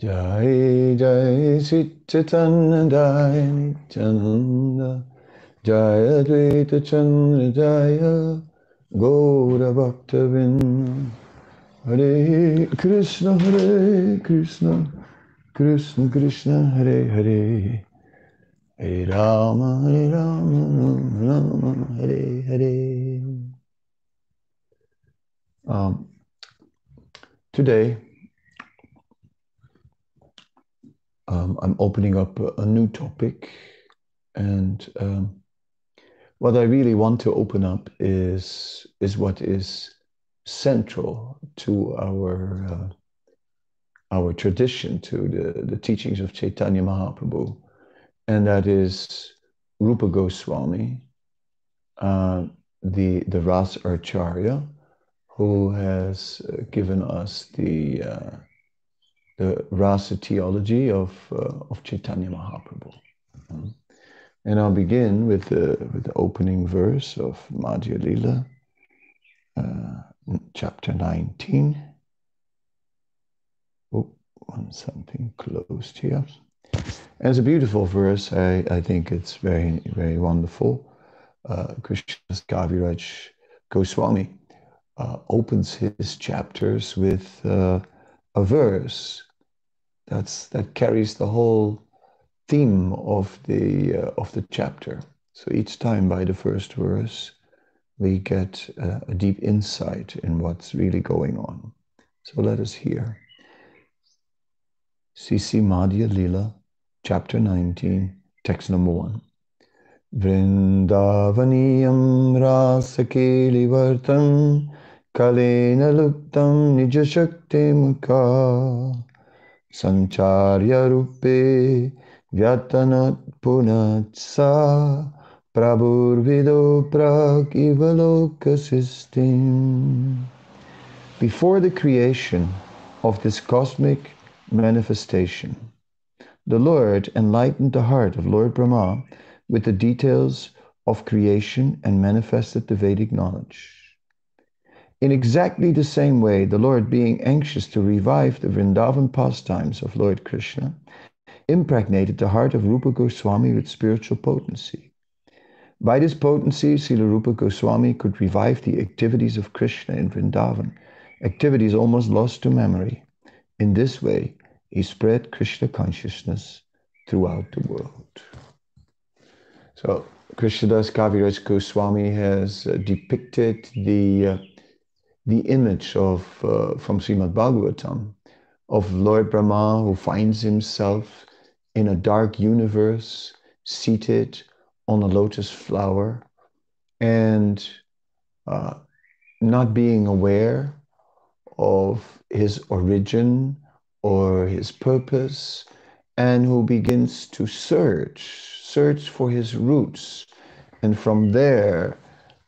Jai Jai Sitchatananda Nityananda Jaya Advaita Chandra Jaya Gaura Bhakta Hare Krishna Hare Krishna Krishna Krishna Hare Hare Hare Rama Hare Rama Rama Hare Hare um, Today um, I'm opening up a, new topic. And um, what I really want to open up is, is what is central to our, uh, our tradition, to the, the teachings of Chaitanya Mahaprabhu, and that is Rupa Goswami, uh, the, the Ras Acharya, who has uh, given us the uh, the rasa theology of, uh, of Chaitanya Mahaprabhu. Um, and I'll begin with the, with the opening verse of Madhya Lila, uh, chapter 19. Oh, something closed here. And it's a beautiful verse. I, I think it's very, very wonderful. Uh, Kaviraj Goswami uh, opens his chapters with uh, a verse that's that carries the whole theme of the uh, of the chapter. So each time by the first verse, we get uh, a deep insight in what's really going on. So let us hear. CC Madhya Lila, chapter 19, text number 1. Vrindavaniyam rasakelivartam kalena luptam nijashakti Rupe Vyatanat Punatsa Prabhurvido Prakivaloka Before the creation of this cosmic manifestation, the Lord enlightened the heart of Lord Brahma with the details of creation and manifested the Vedic knowledge. In exactly the same way, the Lord, being anxious to revive the Vrindavan pastimes of Lord Krishna, impregnated the heart of Rupa Goswami with spiritual potency. By this potency, Srila Rupa Goswami could revive the activities of Krishna in Vrindavan, activities almost lost to memory. In this way, he spread Krishna consciousness throughout the world. So, Krishnadas Kaviraj Goswami has uh, depicted the uh, the image of uh, from Srimad Bhagavatam of Lord Brahma who finds himself in a dark universe seated on a lotus flower and uh, not being aware of his origin or his purpose and who begins to search search for his roots. And from there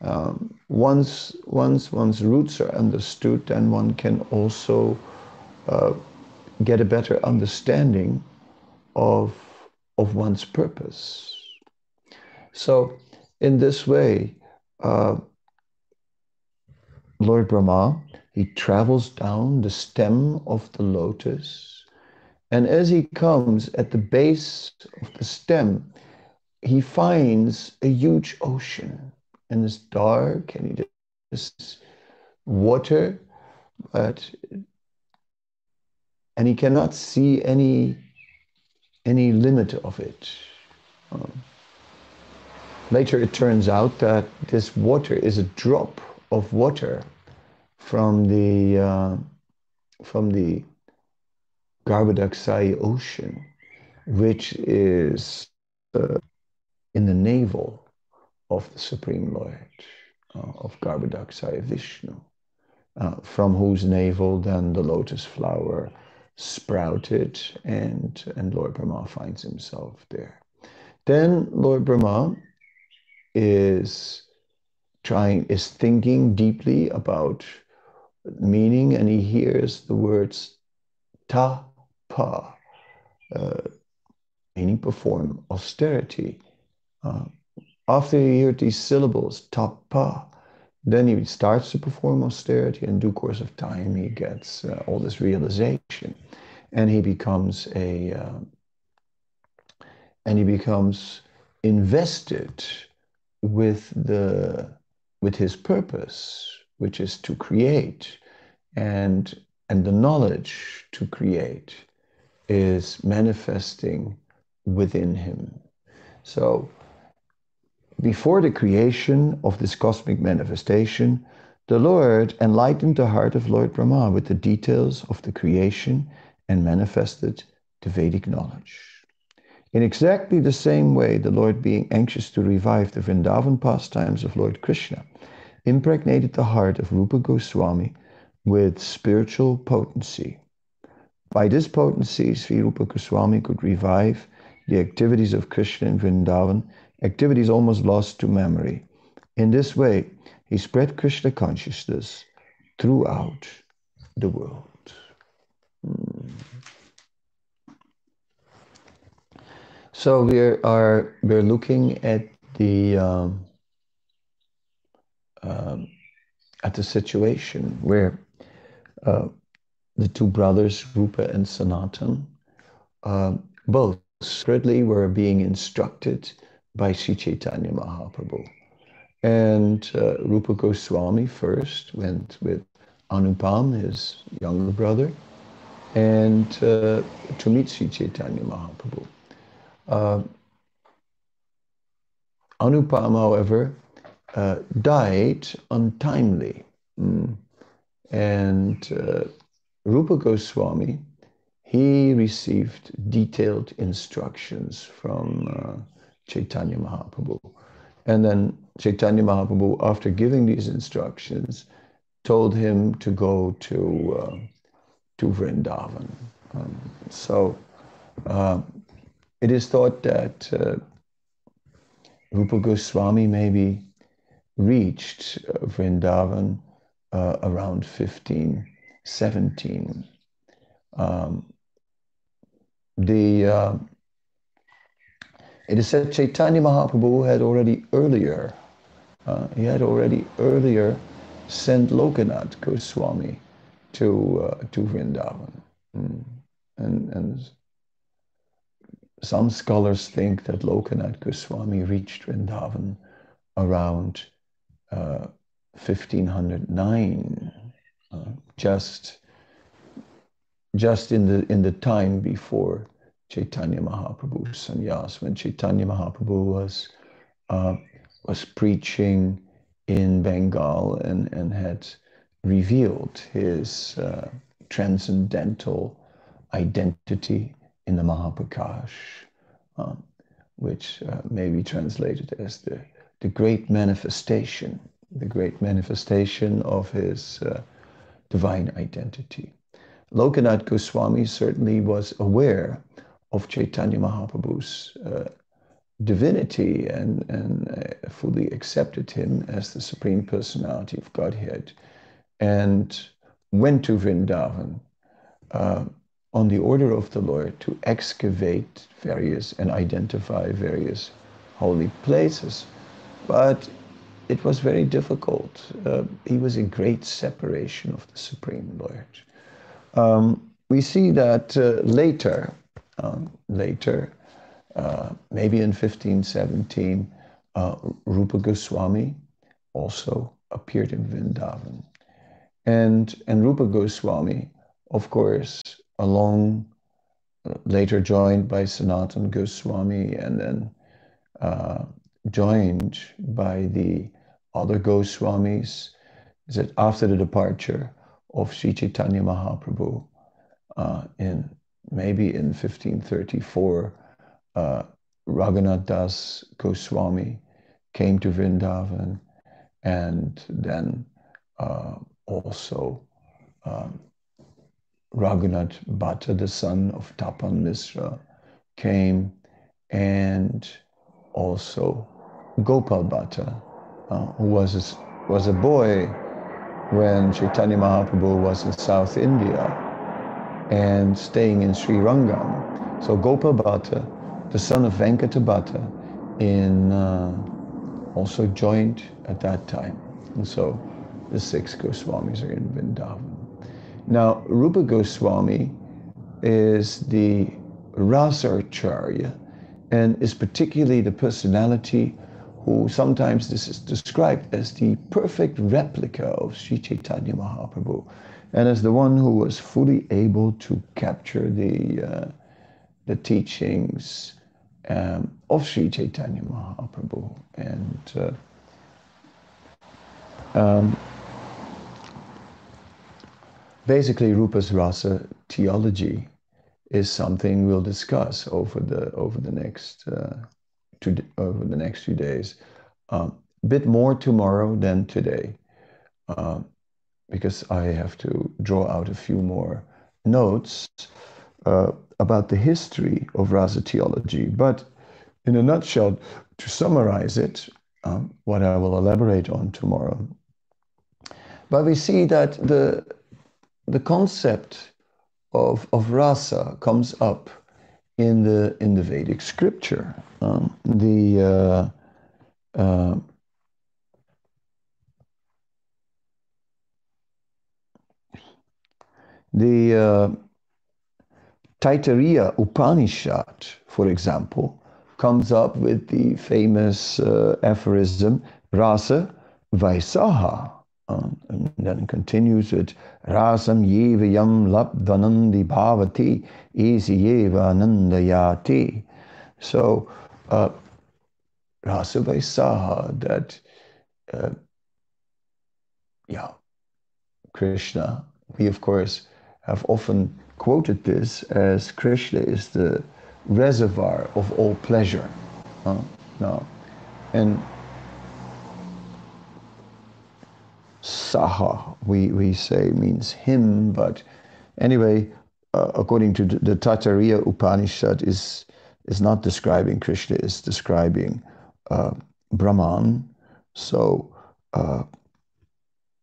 um, once once one's roots are understood, then one can also uh, get a better understanding of of one's purpose. So, in this way, uh, Lord Brahma he travels down the stem of the lotus, and as he comes at the base of the stem, he finds a huge ocean and it's dark and it is water, but and he cannot see any any limit of it. Um, later, it turns out that this water is a drop of water from the uh, from the Garbhodakshayi ocean, which is uh, in the navel of the Supreme Lord, uh, of Garbhodakshayi Vishnu, uh, from whose navel then the lotus flower sprouted and, and Lord Brahma finds himself there. Then Lord Brahma is trying, is thinking deeply about meaning and he hears the words ta pa, uh, meaning perform austerity. Uh, after he heard these syllables, tapa, then he starts to perform austerity. In due course of time, he gets uh, all this realization. and he becomes a uh, and he becomes invested with the with his purpose, which is to create, and and the knowledge to create is manifesting within him. So before the creation of this cosmic manifestation, the Lord enlightened the heart of Lord Brahma with the details of the creation and manifested the Vedic knowledge. In exactly the same way, the Lord, being anxious to revive the Vrindavan pastimes of Lord Krishna, impregnated the heart of Rupa Goswami with spiritual potency. By this potency, Sri Rupa Goswami could revive the activities of Krishna in Vrindavan, activities almost lost to memory. In this way, he spread Krishna consciousness throughout the world. Hmm. So we are we're looking at the um, um, at the situation where uh, the two brothers Rupa and Sanatan uh, both separately were being instructed by Sri Chaitanya Mahaprabhu. And uh, Rupa Goswami first went with Anupam, his younger brother, and uh, to meet Sri Chaitanya Mahaprabhu. Uh, Anupam, however, uh, died untimely. Mm. And uh, Rupa Goswami, he received detailed instructions from uh, Chaitanya Mahaprabhu. And then Chaitanya Mahaprabhu, after giving these instructions, told him to go to, uh, to Vrindavan. Um, so uh, it is thought that uh, Rupa Goswami maybe reached uh, Vrindavan uh, around 1517. Um, the uh, it is said Chaitanya Mahaprabhu had already earlier, uh, he had already earlier sent Lokanath Goswami to uh, to Vrindavan, mm. and and some scholars think that Lokanath Goswami reached Vrindavan around uh, 1509, uh, just just in the in the time before Chaitanya Mahaprabhu's sannyas, when Chaitanya Mahaprabhu was uh, was preaching in Bengal and, and had revealed his uh, transcendental identity in the Mahaprakash, um, which uh, may be translated as the, the great manifestation, the great manifestation of his uh, divine identity. Lokanath Goswami certainly was aware of Chaitanya Mahaprabhu's uh, divinity and, and uh, fully accepted him as the Supreme Personality of Godhead and went to Vrindavan uh, on the order of the Lord to excavate various and identify various holy places. But it was very difficult. Uh, he was in great separation of the Supreme Lord. Um, we see that uh, later, um, later, uh, maybe in 1517, uh, Rupa Goswami also appeared in Vrindavan. And, and Rupa Goswami, of course, along, uh, later joined by Sanatan Goswami, and then uh, joined by the other Goswamis, that after the departure of Sri Chaitanya Mahaprabhu uh, in maybe in 1534, uh, Raghunath Das Goswami came to Vrindavan, and then uh, also um, Raghunath Bhatta, the son of Tapan Misra, came, and also Gopal Bhatta, uh, who was a, was a boy when Chaitanya Mahaprabhu was in South India and staying in Sri Rangam. So Gopal Bhatta, the son of Venkata Bhatta, in, uh, also joined at that time. And so the six Goswamis are in Vrindavan. Now, Rupa Goswami is the Rasacharya and is particularly the personality who sometimes this is described as the perfect replica of Sri Chaitanya Mahaprabhu and as the one who was fully able to capture the, uh, the teachings um, of Sri Chaitanya Mahaprabhu. And uh, um, basically, Rupa's Rasa theology is something we'll discuss over the over the next uh, two, over the next few days. A um, bit more tomorrow than today, uh, because I have to draw out a few more notes uh, about the history of Rasa theology. But in a nutshell, to summarize it, um, what I will elaborate on tomorrow. But we see that the the concept of, of rasa comes up in the in the Vedic scripture. Um, the uh, uh, the uh, Taittiriya Upanishad, for example, comes up with the famous uh, aphorism Rasa Vaisaha. Um, and then continues with Rasam yeva yam labdhanandi bhavati esi yeva nandayati. So, uh, Rasa Vaisaha, that, uh, yeah, Krishna, we of course have often quoted this as Krishna is the reservoir of all pleasure. Uh, now, and Saha, we, we say means him, but anyway, uh, according to the, the Taittiriya Upanishad, is, is not describing Krishna, is describing uh, Brahman. So, uh,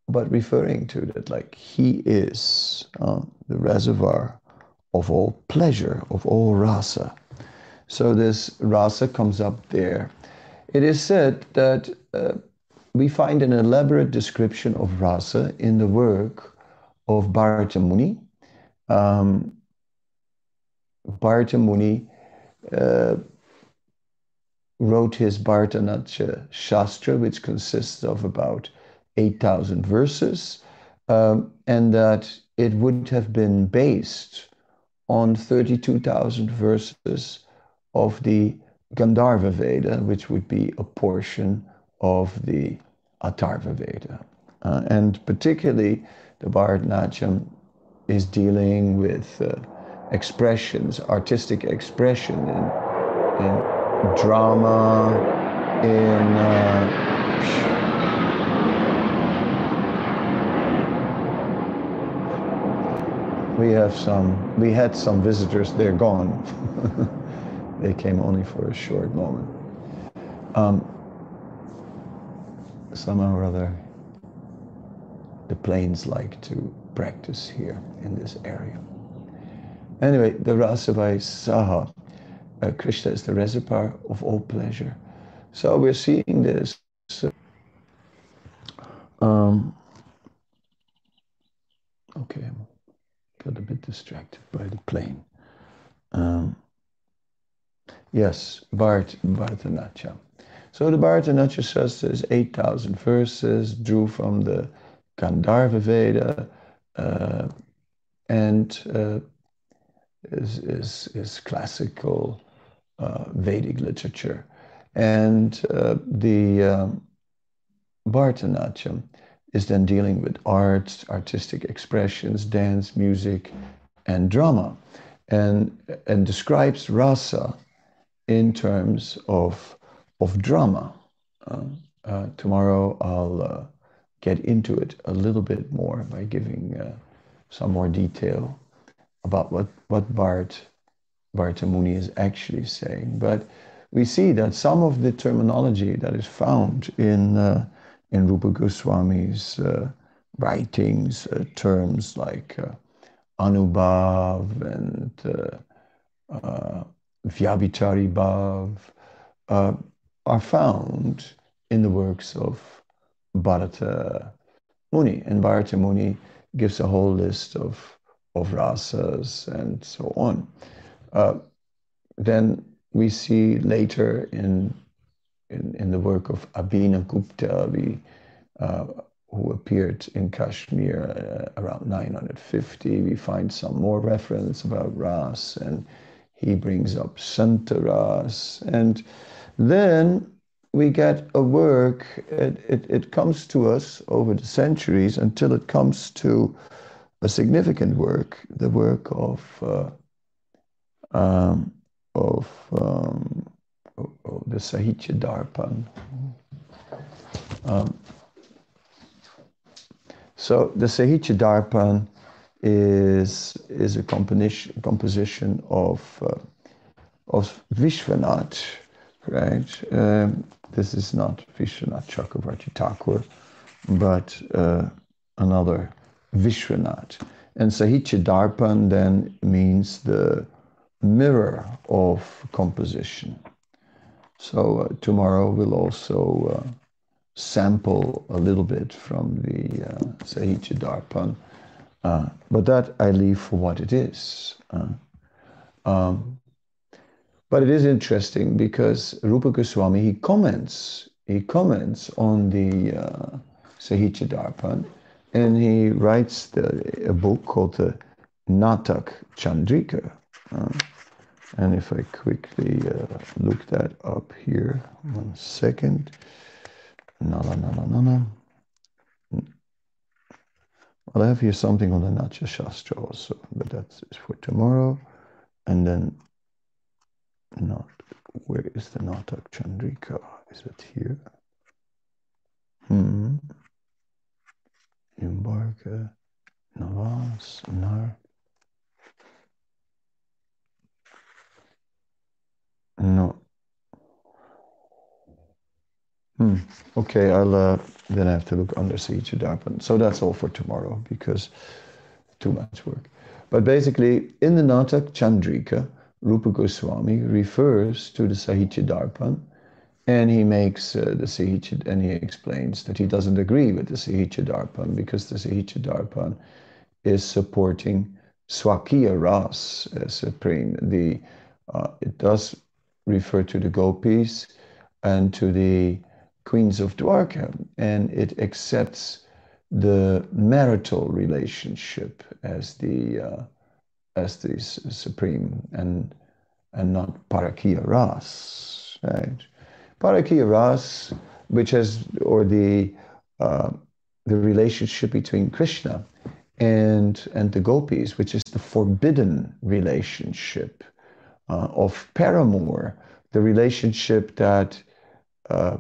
but referring to that, like he is uh, the reservoir of all pleasure, of all rasa. So this rasa comes up there. It is said that uh, we find an elaborate description of rasa in the work of Bharata Muni. Um, Bharata Muni uh, wrote his Bharatanatyaya Shastra, which consists of about 8,000 verses, um, and that it would have been based on 32,000 verses of the Gandharva Veda, which would be a portion of the Atharva Veda. Uh, and particularly, the Bharatanatyam is dealing with uh, expressions, artistic expression in, in drama, in uh, we have some, we had some visitors, they're gone. they came only for a short moment. Um, somehow or other, the planes like to practice here in this area. Anyway, the Rasavai Saha, uh, Krishna is the reservoir of all pleasure. So we're seeing this. Um, okay got a bit distracted by the plane. Um, yes, Bharat, Bharatanatyam. So the Bharatanatyaya says there's 8,000 verses, drew from the Gandharva Veda, uh, and uh, is, is, is classical uh, Vedic literature. And uh, the um, Bharatanatyam is then dealing with art, artistic expressions, dance, music, and drama, and, and describes rasa in terms of, of drama. Uh, uh, tomorrow I'll uh, get into it a little bit more by giving uh, some more detail about what, what Bart, Bharata Muni is actually saying. But we see that some of the terminology that is found in uh, in Rupa Goswami's uh, writings, uh, terms like uh, Anubhav and uh, uh, Vyabhichari Bhav uh, are found in the works of Bharata Muni. And Bharata Muni gives a whole list of, of rasas and so on. Uh, then we see later in, in, in the work of Abhinav Gupta, we, uh, who appeared in Kashmir uh, around 950, we find some more reference about Ras, and he brings up Santaras. And then we get a work, it, it, it, comes to us over the centuries until it comes to a significant work, the work of, uh, um, of, um, the Sahitya Darpan. Um, so the Sahitya Darpan is, is a composition, composition of, uh, of Vishwanath, right? Um, this is not Vishwanath Chakravarti Thakur, but uh, another Vishwanath. And Sahitya Darpan then means the mirror of composition. So uh, tomorrow we'll also uh, sample a little bit from the uh, Sahitya Darpan, uh, but that I leave for what it is. Uh, um, but it is interesting because Rupa Goswami, he comments, he comments on the uh, Sahitya Darpan and he writes the, a book called the Natak Chandrika. And if I quickly uh, look that up here, one second. Nala, nala, nala. Well, I have here something on the Natya Shastra also, but that's for tomorrow. And then, not where is the Natak Chandrika? Is it here? Hmm. Imbarka, Navas, Nar. No. Hmm. Okay, I'll uh, then I have to look under Sahitya Darpan. So that's all for tomorrow because too much work. But basically, in the Natak Chandrika, Rupa Goswami refers to the Sahitya Darpan and he makes uh, the Sahitya, and he explains that he doesn't agree with the Sahitya Darpan because the Sahitya Darpan is supporting Swakiya Ras as supreme. The, uh, it does refer to the gopis and to the queens of Dwarka, and it accepts the marital relationship as the uh, as the supreme and and not parakiya ras, right? Parakiya ras, which has or the uh, the relationship between Krishna and and the gopis, which is the forbidden relationship uh, of paramour, the relationship that uh,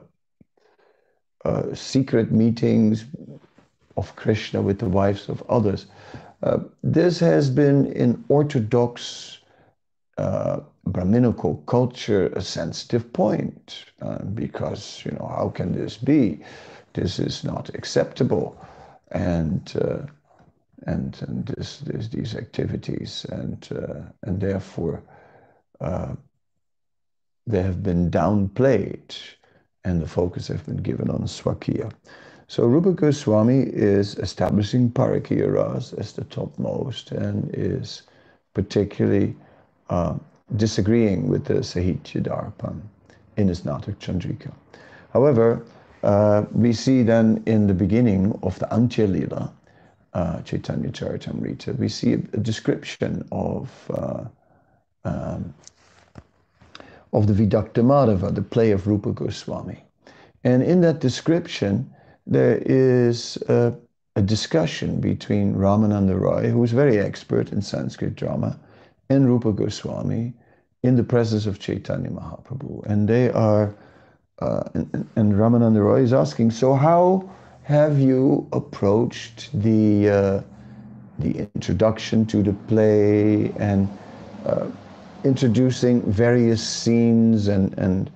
uh, secret meetings of Krishna with the wives of others. Uh, this has been in Orthodox uh, Brahminical culture a sensitive point uh, because, you know, how can this be? This is not acceptable. And uh, and, and this, this, these activities, and, and therefore they have been downplayed and the focus has been given on Swakiya. So Rupa Goswami is establishing Parakiya Ras as the topmost and is particularly uh, disagreeing with the Sahitya Darpan in his Natak Chandrika. However, uh, we see then in the beginning of the Antya Lila, uh, Chaitanya Charitamrita, we see a, a description of uh, um, of the Vidagdha Madhava, the play of Rupa Goswami. And in that description, there is a, a discussion between Ramananda Roy, who is very expert in Sanskrit drama, and Rupa Goswami in the presence of Chaitanya Mahaprabhu. And they are, uh, and, and Ramananda Roy is asking, so how have you approached the, uh, the introduction to the play and uh, introducing various scenes and, and,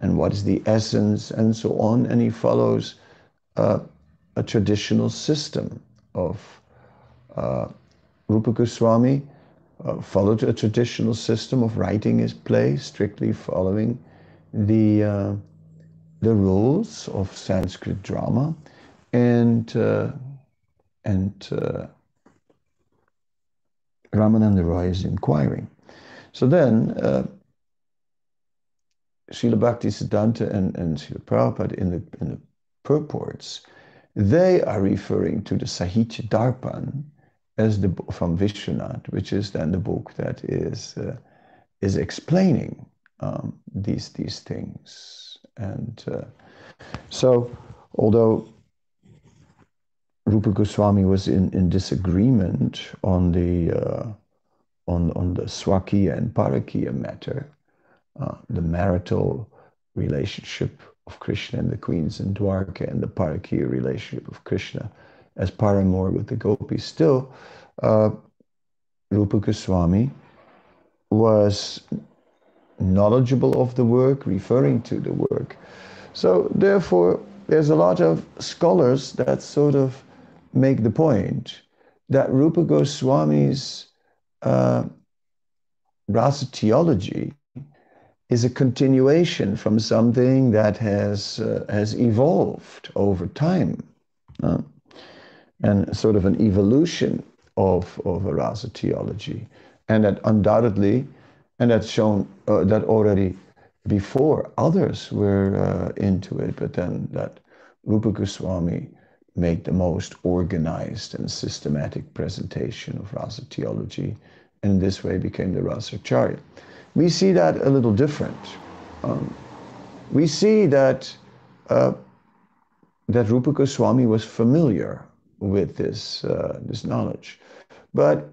and what is the essence and so on. And he follows uh, a traditional system of uh, Rupa Goswami uh, followed a traditional system of writing his play, strictly following the, uh, the rules of Sanskrit drama. And, uh, and uh, Ramananda Roy is inquiring. So then, uh, Srila Bhakti Siddhanta and, and Srila Prabhupada in the, in the purports, they are referring to the Sahitya Darpan as the book from Vishwanath, which is then the book that is uh, is explaining um, these these things. And uh, so, although Rupa Goswami was in, in disagreement on the uh, on on the Swakiya and Parakiya matter, uh, the marital relationship of Krishna and the queens in Dwarka and the Parakiya relationship of Krishna as paramour with the gopis. Still, uh, Rupa Goswami was knowledgeable of the work, referring to the work. So therefore, there's a lot of scholars that sort of make the point that Rupa Goswami's uh, rasa theology is a continuation from something that has uh, has evolved over time, uh, and sort of an evolution of of a rasa theology, and that undoubtedly, and that's shown uh, that already before others were uh, into it, but then that Rupa Goswami made the most organized and systematic presentation of rasa theology, and in this way became the Rasa Rasacharya. We see that a little different. Um, we see that uh, that Rupa Goswami was familiar with this uh, this knowledge, but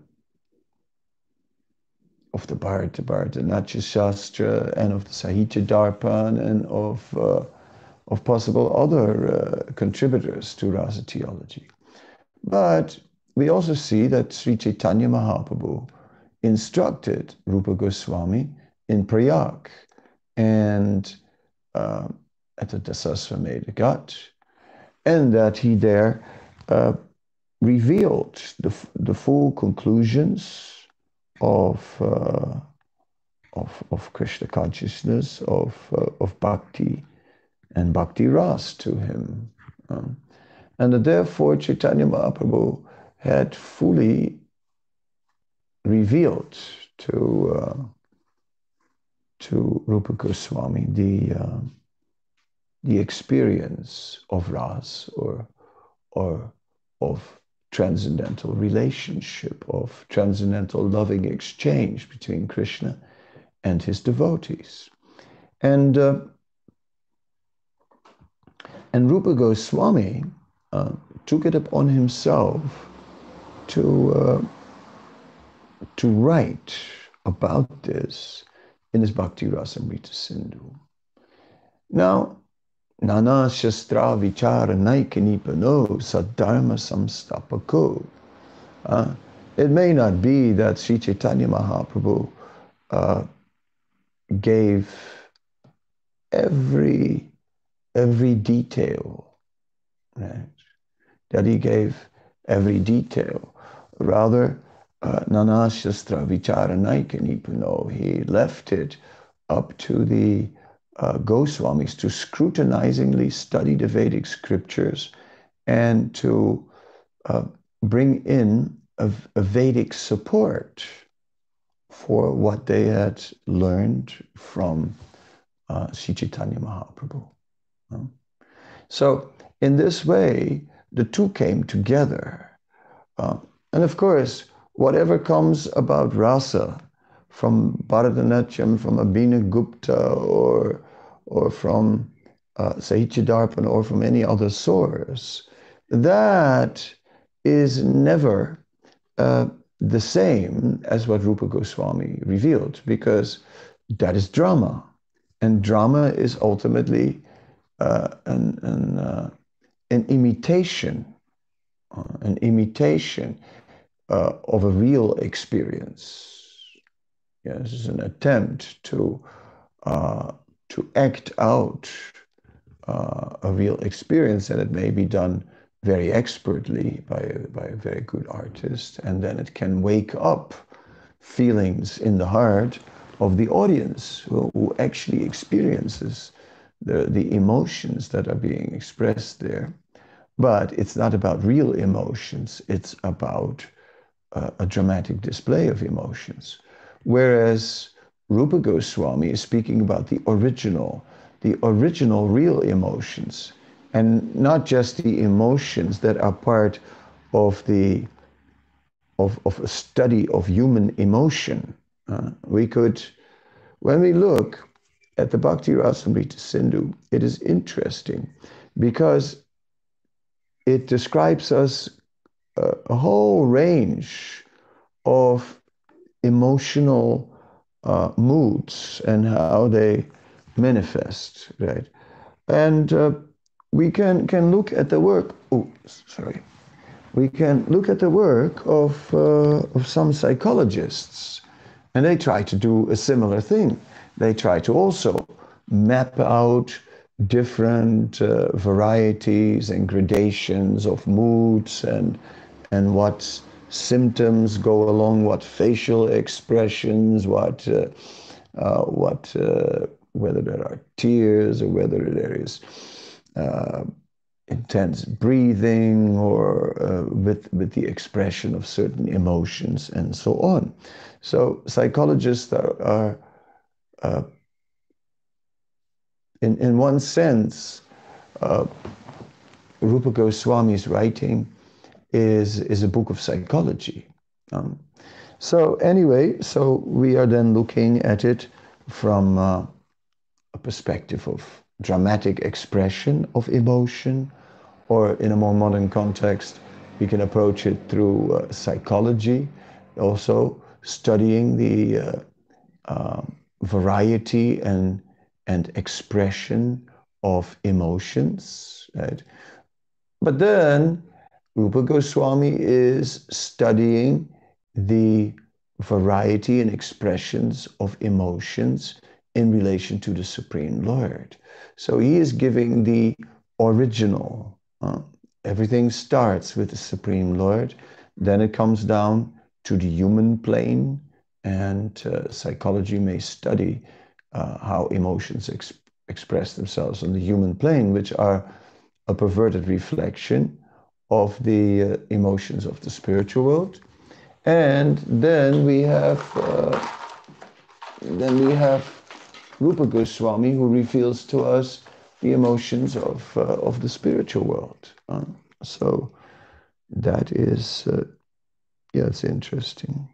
of the Bharata Bharata Natya Shastra and of the Sahitya Darpan and of uh, of possible other uh, contributors to rasa theology. But we also see that Sri Chaitanya Mahaprabhu instructed Rupa Goswami in Prayag and uh, at the Dasasvamedha Ghat, and that he there uh, revealed the, the full conclusions of, uh, of, of Krishna consciousness, of, uh, of bhakti, and bhakti ras to him. Um, and therefore Chaitanya Mahaprabhu had fully revealed to uh, to Rupa Goswami the uh, the experience of ras or or of transcendental relationship of transcendental loving exchange between Krishna and his devotees and uh, and Rupa Goswami uh, took it upon himself to uh, to write about this in his Bhakti Rasamrita Sindhu. Now, Nana Shastra Vichara Naikanipano Sadharma Samstapako. Uh, it may not be that Sri Chaitanya Mahaprabhu uh, gave every every detail, right? That he gave every detail. Rather, uh, Nana Shastra Vicharanaika Nipuno, he left it up to the uh, Goswamis to scrutinizingly study the Vedic scriptures and to uh, bring in a, a, Vedic support for what they had learned from uh, Sri Chaitanya Mahaprabhu. So, in this way, the two came together. Uh, and of course, whatever comes about rasa from Bharatanatyam, from Abhinav Gupta, or, or from uh, Sahitya Darpan, or from any other source, that is never uh, the same as what Rupa Goswami revealed, because that is drama. And drama is ultimately uh, an, an, uh, an imitation, uh, an imitation uh, of a real experience. Yes, it's an attempt to uh, to act out a real experience, and it may be done very expertly by by a very good artist, and then it can wake up feelings in the heart of the audience who, who actually experiences the, the emotions that are being expressed there. But it's not about real emotions, it's about uh, a dramatic display of emotions. Whereas Rupa Goswami is speaking about the original, the original real emotions, and not just the emotions that are part of the of, of a study of human emotion. Uh, we could, when we look at the Bhakti Rasamrita Sindhu, it is interesting because it describes us a, a whole range of emotional uh, moods and how they manifest, right? And uh, we can, can look at the work, oh, sorry. We can look at the work of, uh, of some psychologists, and they try to do a similar thing. They try to also map out different uh, varieties and gradations of moods and, and what symptoms go along, what facial expressions, what, uh, uh, what uh, whether there are tears or whether there is uh, intense breathing or uh, with, with the expression of certain emotions and so on. So psychologists are, are uh, in, in one sense, Rupa Goswami's writing is, is a book of psychology. Um, so anyway, so we are then looking at it from uh, a perspective of dramatic expression of emotion, or in a more modern context, we can approach it through uh, psychology, also studying the uh, uh variety and, and expression of emotions. Right? But then Rupa Goswami is studying the variety and expressions of emotions in relation to the Supreme Lord. So he is giving the original. Uh, everything starts with the Supreme Lord, then it comes down to the human plane, and uh, psychology may study uh, how emotions ex- express themselves on the human plane, which are a perverted reflection of the uh, emotions of the spiritual world. And then we have uh, then we have Rupa Goswami who reveals to us the emotions of uh, of the spiritual world. Uh, so that is yeah, it's interesting.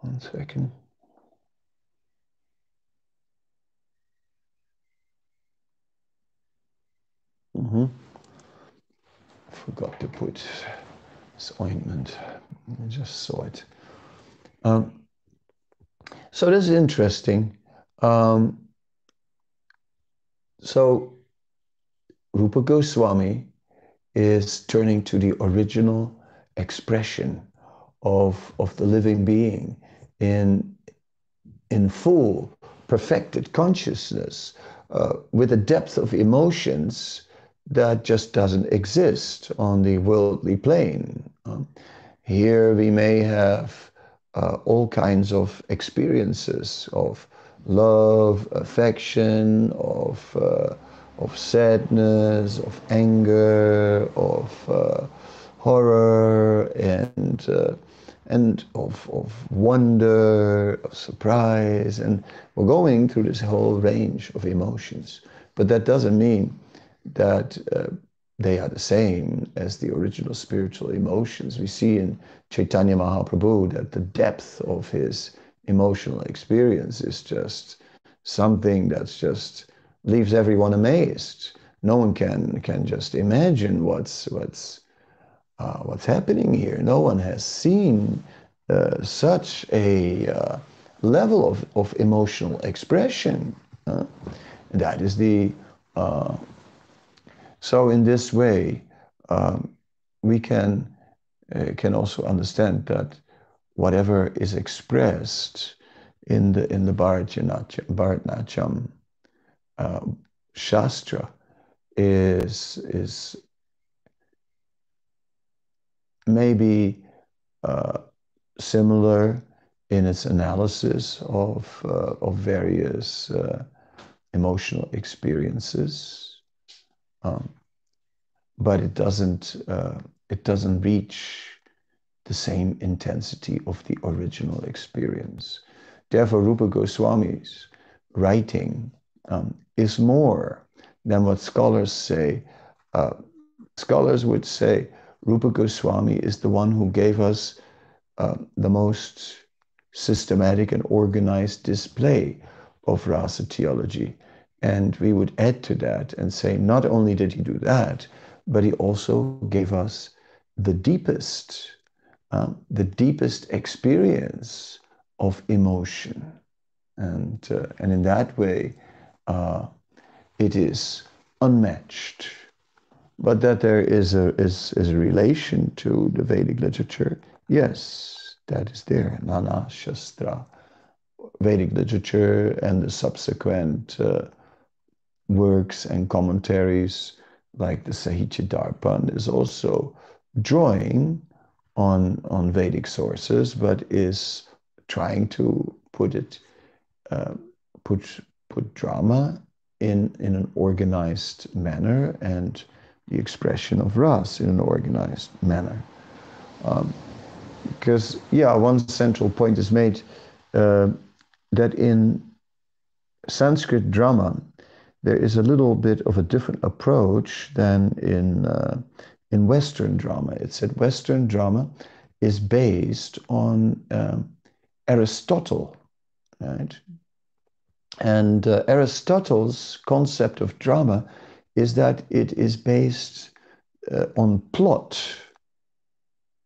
One second. Mm-hmm. Forgot to put this ointment. I just saw it. Um, so this is interesting. Um, so Rupa Goswami is turning to the original expression of, of the living being in, in full perfected consciousness uh, with a depth of emotions that just doesn't exist on the worldly plane. Um, here we may have uh, all kinds of experiences of love, affection, of, uh, of sadness, of anger, of uh, horror, and, uh, and of, of wonder, of surprise. And we're going through this whole range of emotions. But that doesn't mean that uh, they are the same as the original spiritual emotions. We see in Chaitanya Mahaprabhu that the depth of his emotional experience is just something that's just leaves everyone amazed. No one can can just imagine what's what's uh, what's happening here. No one has seen uh, such a uh, level of, of emotional expression. that is the uh, so in this way, um, we can uh, can also understand that whatever is expressed in the in the Bharatanatyam Shastra is is maybe uh, similar in its analysis of uh, of various uh, emotional experiences um, but it doesn't uh, it doesn't reach the same intensity of the original experience. Therefore, Rupa Goswami's writing um, is more than what scholars say. Uh, scholars would say Rupa Goswami is the one who gave us uh, the most systematic and organized display of rasa theology. And we would add to that and say, not only did he do that, but he also gave us the deepest, um, the deepest experience of emotion. And, uh, and in that way, uh, it is unmatched. But that there is a, is, is a relation to the Vedic literature, yes, that is there. Natya Shastra, Vedic literature, and the subsequent uh, works and commentaries like the Sahitya Darpan is also drawing on, on Vedic sources, but is trying to put it, uh, put, put drama in, in an organized manner and the expression of Ras in an organized manner. Um, because, yeah, one central point is made uh, that in Sanskrit drama, there is a little bit of a different approach than in, uh, in Western drama. It's that Western drama is based on um, Aristotle, right? And uh, Aristotle's concept of drama is that it is based uh, on plot.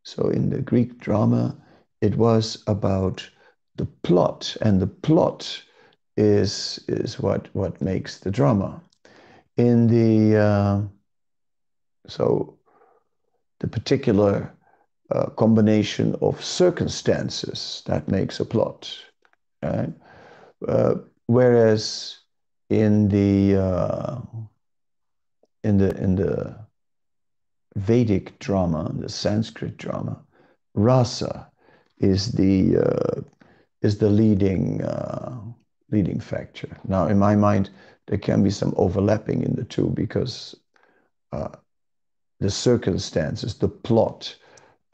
So in the Greek drama, it was about the plot, and the plot is, is what, what makes the drama. In the, uh, so the particular uh, combination of circumstances that makes a plot, right? Uh, whereas in the, uh, in the, in the Vedic drama, the Sanskrit drama, rasa is the, uh, is the leading uh, leading factor. Now, in my mind, there can be some overlapping in the two because uh, the circumstances, the plot,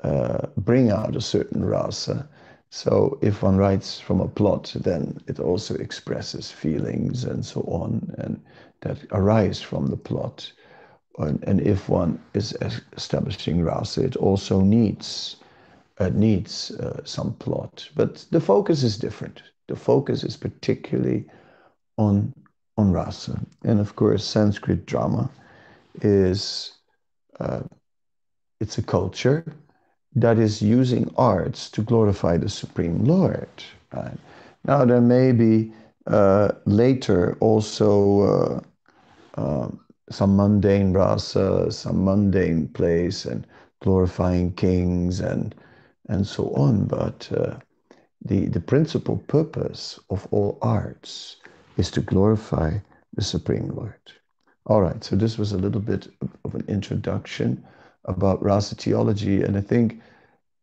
uh, bring out a certain rasa. So if one writes from a plot, then it also expresses feelings and so on, and that arise from the plot. And, if one is establishing rasa, it also needs uh, needs uh, some plot. But the focus is different the focus is particularly on on rasa, and of course, Sanskrit drama is uh, it's a culture that is using arts to glorify the Supreme Lord. Right? Now, there may be uh, later also uh, um, some mundane rasa, some mundane place, and glorifying kings and and so on, but uh, the, the principal purpose of all arts is to glorify the Supreme Lord. All right, so this was a little bit of an introduction about rasa theology, and I think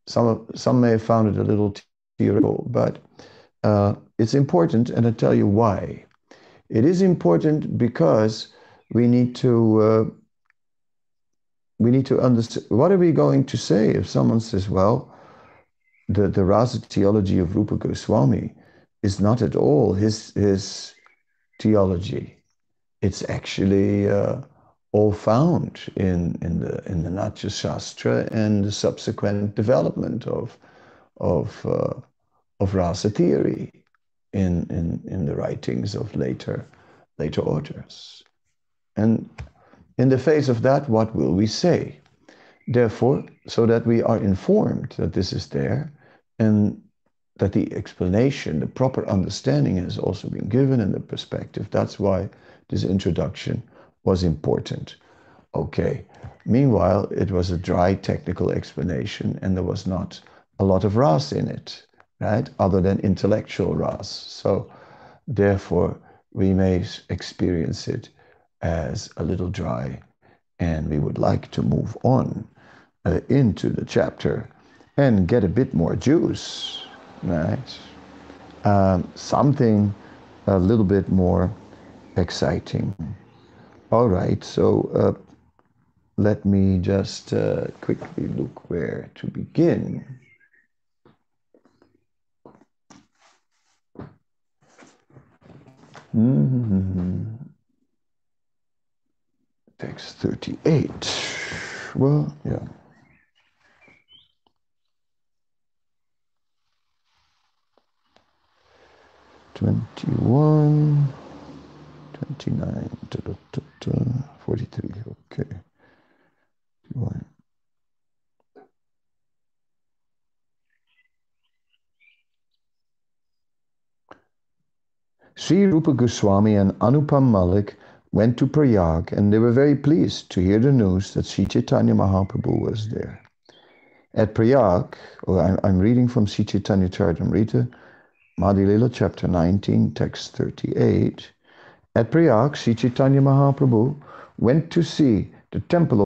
some some may have found it a little theoretical, but uh, it's important, and I'll tell you why. It is important because we need to uh, we need to understand what are we going to say if someone says, well, the, the rasa theology of Rupa Goswami is not at all his, his theology. It's actually uh, all found in, in the, in the Natya Shastra and the subsequent development of, of, uh, of rasa theory in, in, in the writings of later, later authors. And in the face of that, what will we say? Therefore, so that we are informed that this is there and that the explanation, the proper understanding has also been given in the perspective. That's why this introduction was important. Okay. Meanwhile, it was a dry technical explanation and there was not a lot of RAS in it, right? Other than intellectual RAS. So therefore, we may experience it as a little dry and we would like to move on uh, into the chapter and get a bit more juice, right? Um, something a little bit more exciting. All right, so uh, let me just uh, quickly look where to begin. Mm-hmm. Text 38. Well, yeah. Twenty-one, twenty-nine, 43, okay. One. Sri Rupa Goswami and Anupam Malik went to Prayag and they were very pleased to hear the news that Sri Chaitanya Mahaprabhu was there. At Prayag, or I'm, I'm reading from Sri Chaitanya Charitamrita, Madhya-lila chapter 19, text 38. At Prayag, Sri Chaitanya Mahaprabhu went to see the temple